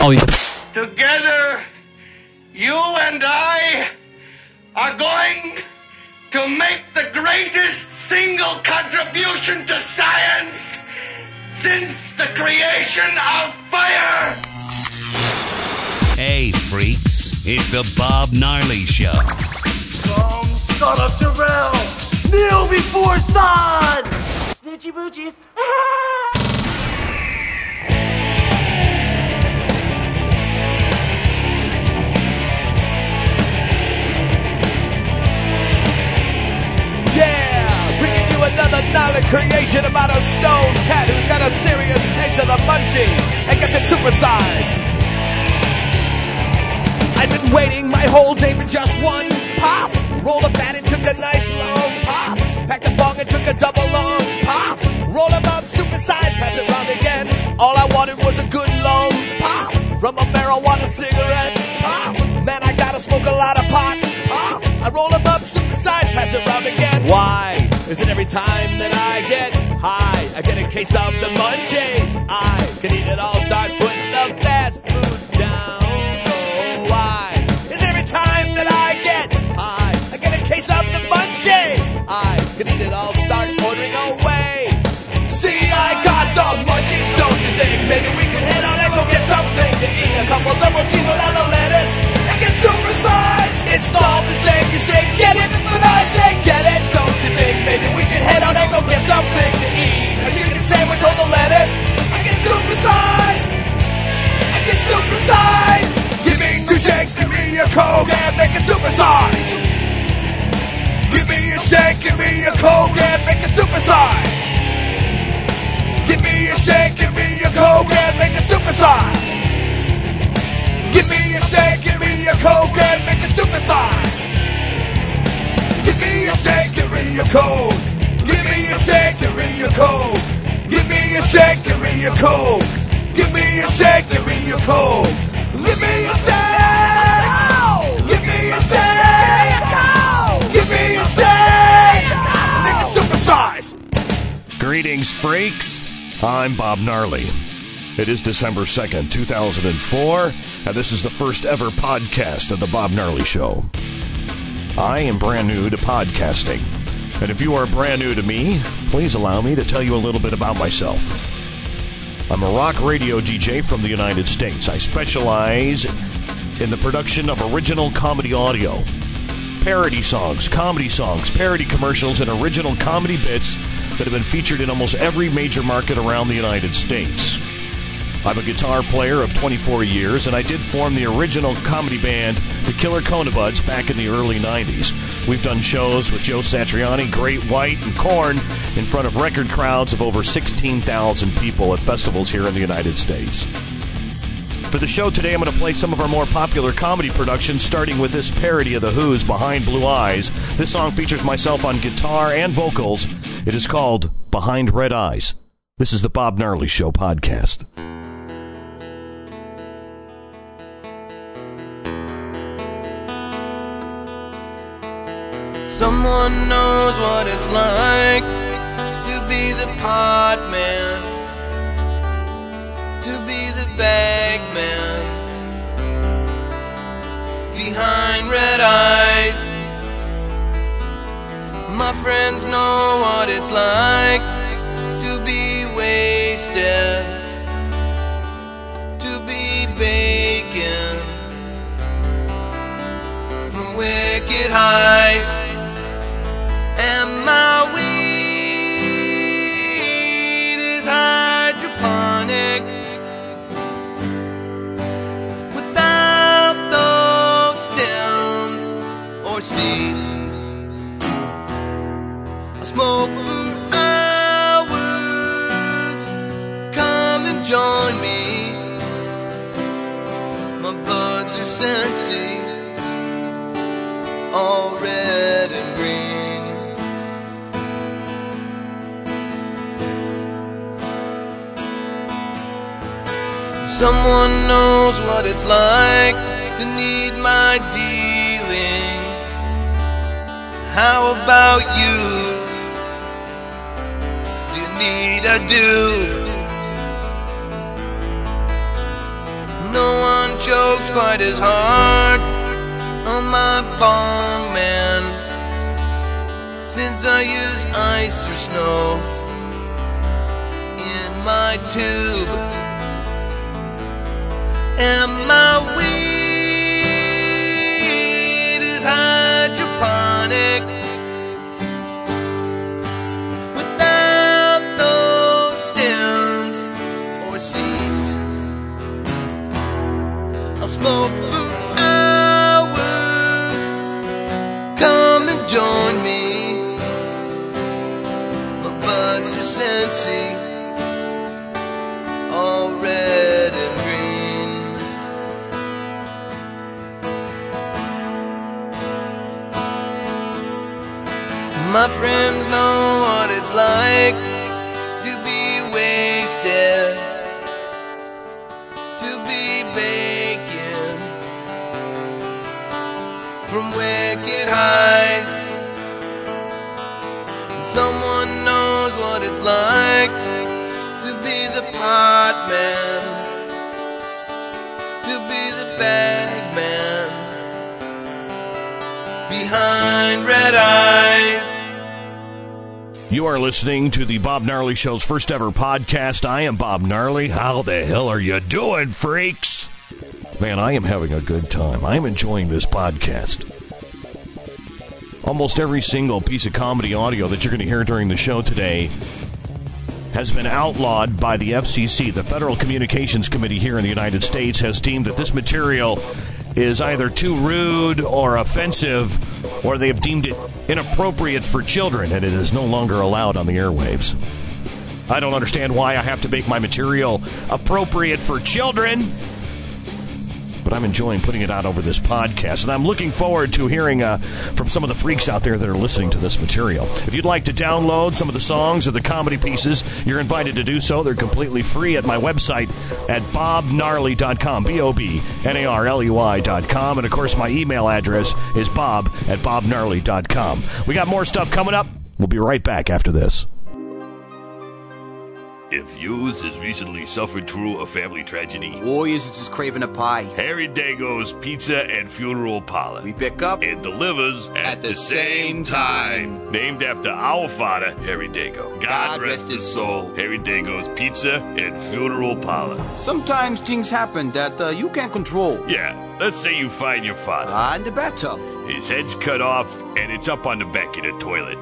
Oh, yeah. Together, you and I are going to make the greatest single contribution to science since the creation of fire. Hey, freaks. It's the Bob Narley Show. Come, son of Jor-El! Kneel before Zod! Snoochie boochies. another creation about a stone cat who's got a serious case of the munchie and gets it supersized. I've been waiting my whole day for just one puff. Rolled a fat and took a nice long puff. Packed a bong and took a double long puff. Roll 'em up, supersized, pass it round again. All I wanted was a good long puff from a marijuana cigarette. Puff. Man, I gotta smoke a lot of pot. Puff. I roll 'em up, supersized, pass it round again. Why is it every time that I get high, I get a case of the munchies? I can eat it all, start putting the fast food down. Oh, why is every time that I get high, I get a case of the munchies? I can eat it all, start ordering away. See, I got the munchies, don't you think? Maybe we can head on and go get something to eat. A couple double cheese without no lettuce. And get supersized. It's all the same. You say me a coke, and make it supersize. Give me a shake, give me a coke, and make it supersize. Give me a shake, give me a coke, and make it supersize. Give me a shake, give me a coke, and make it supersize. Give me a shake, give me a coke. Give me a shake, give me a coke. Give me a shake, give me a coke. Give me a shake, give me a coke. Give me a shake. Greetings, freaks. I'm Bob Narley. It is December 2nd, 2004, and this is the first ever podcast of The Bob Narley Show. I am brand new to podcasting, and if you are brand new to me, please allow me to tell you a little bit about myself. I'm a rock radio DJ from the United States. I specialize in the production of original comedy audio, parody songs, comedy songs, parody commercials, and original comedy bits that have been featured in almost every major market around the United States. I'm a guitar player of 24 years, and I did form the original comedy band, the Killer Kona Buds, back in the early 90s. We've done shows with Joe Satriani, Great White, and Korn in front of record crowds of over 16,000 people at festivals here in the United States. For the show today, I'm going to play some of our more popular comedy productions, starting with this parody of The Who's Behind Blue Eyes. This song features myself on guitar and vocals. It is called Behind Red Eyes. This is the Bob Narley Show podcast. Someone knows what it's like to be the pod man, to be the bag man behind red eyes. My friends know what it's like to be wasted, to be bacon from wicked highs. All red and green. Someone knows what it's like to need my dealings. How about you? Do you need a do? strokes quite as hard on my bong man since I use ice or snow in my tube. And my sensy, all red and green. My friends know what it's like pot man, to be the behind red eyes. You are listening to the Bob Narley Show's first ever podcast. I am Bob Narley. How the hell are you doing, freaks? Man, I am having a good time. I'm enjoying this podcast. Almost every single piece of comedy audio that you're going to hear during the show today has been outlawed by the FCC. The Federal Communications Committee here in the United States has deemed that this material is either too rude or offensive, or they have deemed it inappropriate for children, and it is no longer allowed on the airwaves. I don't understand why I have to make my material appropriate for children, but I'm enjoying putting it out over this podcast, and I'm looking forward to hearing uh, from some of the freaks out there that are listening to this material. If you'd like to download some of the songs or the comedy pieces, you're invited to do so. They're completely free at my website at bobnarley.com, B O B N A R L E Y.com, and of course, my email address is bob at bobnarley.com. We got more stuff coming up. We'll be right back after this. If yous has recently suffered through a family tragedy, Warriors is it just craving a pie. Harry Dago's Pizza and Funeral Parlor. We pick up and delivers at, At the, the same same time. Named after our father, Harry Dago. God, God rest rest his his soul. Harry Dago's Pizza and Funeral Parlor. Sometimes things happen that uh, you can't control. Yeah, let's say you find your father. Ah, in the bathtub. His head's cut off and it's up on the back of the toilet.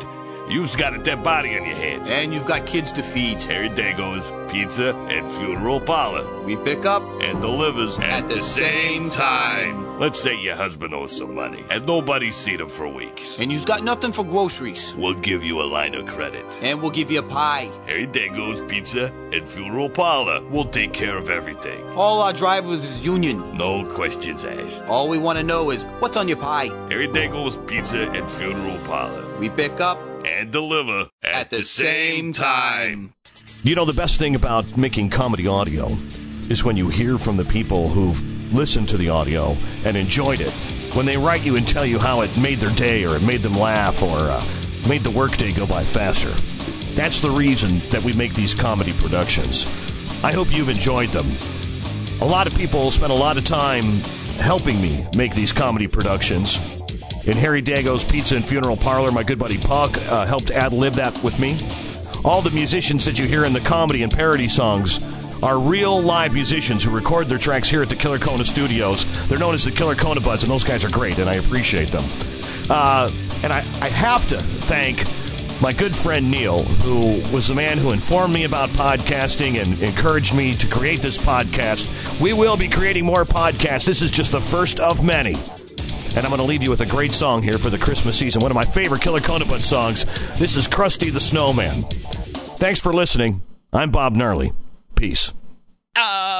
You've got a dead body on your hands. And you've got kids to feed. Harry Dago's Pizza and Funeral Parlor. We pick up and delivers at, At the same time. Let's say your husband owes some money and nobody's seen him for weeks. and you've got nothing for groceries. We'll give you a line of credit. And we'll give you a pie. Harry Dago's Pizza and Funeral Parlor We'll take care of everything. All our drivers is union. No questions asked. All we want to know is what's on your pie. Harry Dago's Pizza and Funeral Parlor. We pick up And deliver at, at the same time. You know, the best thing about making comedy audio is when you hear from the people who've listened to the audio and enjoyed it. When they write you and tell you how it made their day or it made them laugh or uh, made the workday go by faster. That's the reason that we make these comedy productions. I hope you've enjoyed them. A lot of people spend a lot of time helping me make these comedy productions. In Harry Dago's Pizza and Funeral Parlor, my good buddy Puck uh, helped ad lib that with me. All the musicians that you hear in the comedy and parody songs are real live musicians who record their tracks here at the Killer Kona Studios. They're known as the Killer Kona Buds, and those guys are great, and I appreciate them. Uh, and I, I have to thank my good friend Neil, who was the man who informed me about podcasting and encouraged me to create this podcast. We will be creating more podcasts. This is just the first of many. And I'm going to leave you with a great song here for the Christmas season. One of my favorite Killer Kona Bud songs. This is Krusty the Snowman. Thanks for listening. I'm Bob Narley. Peace. Ah.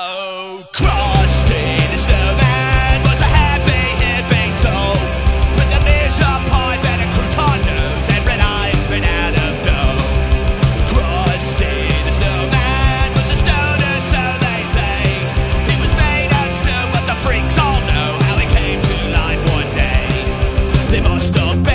stop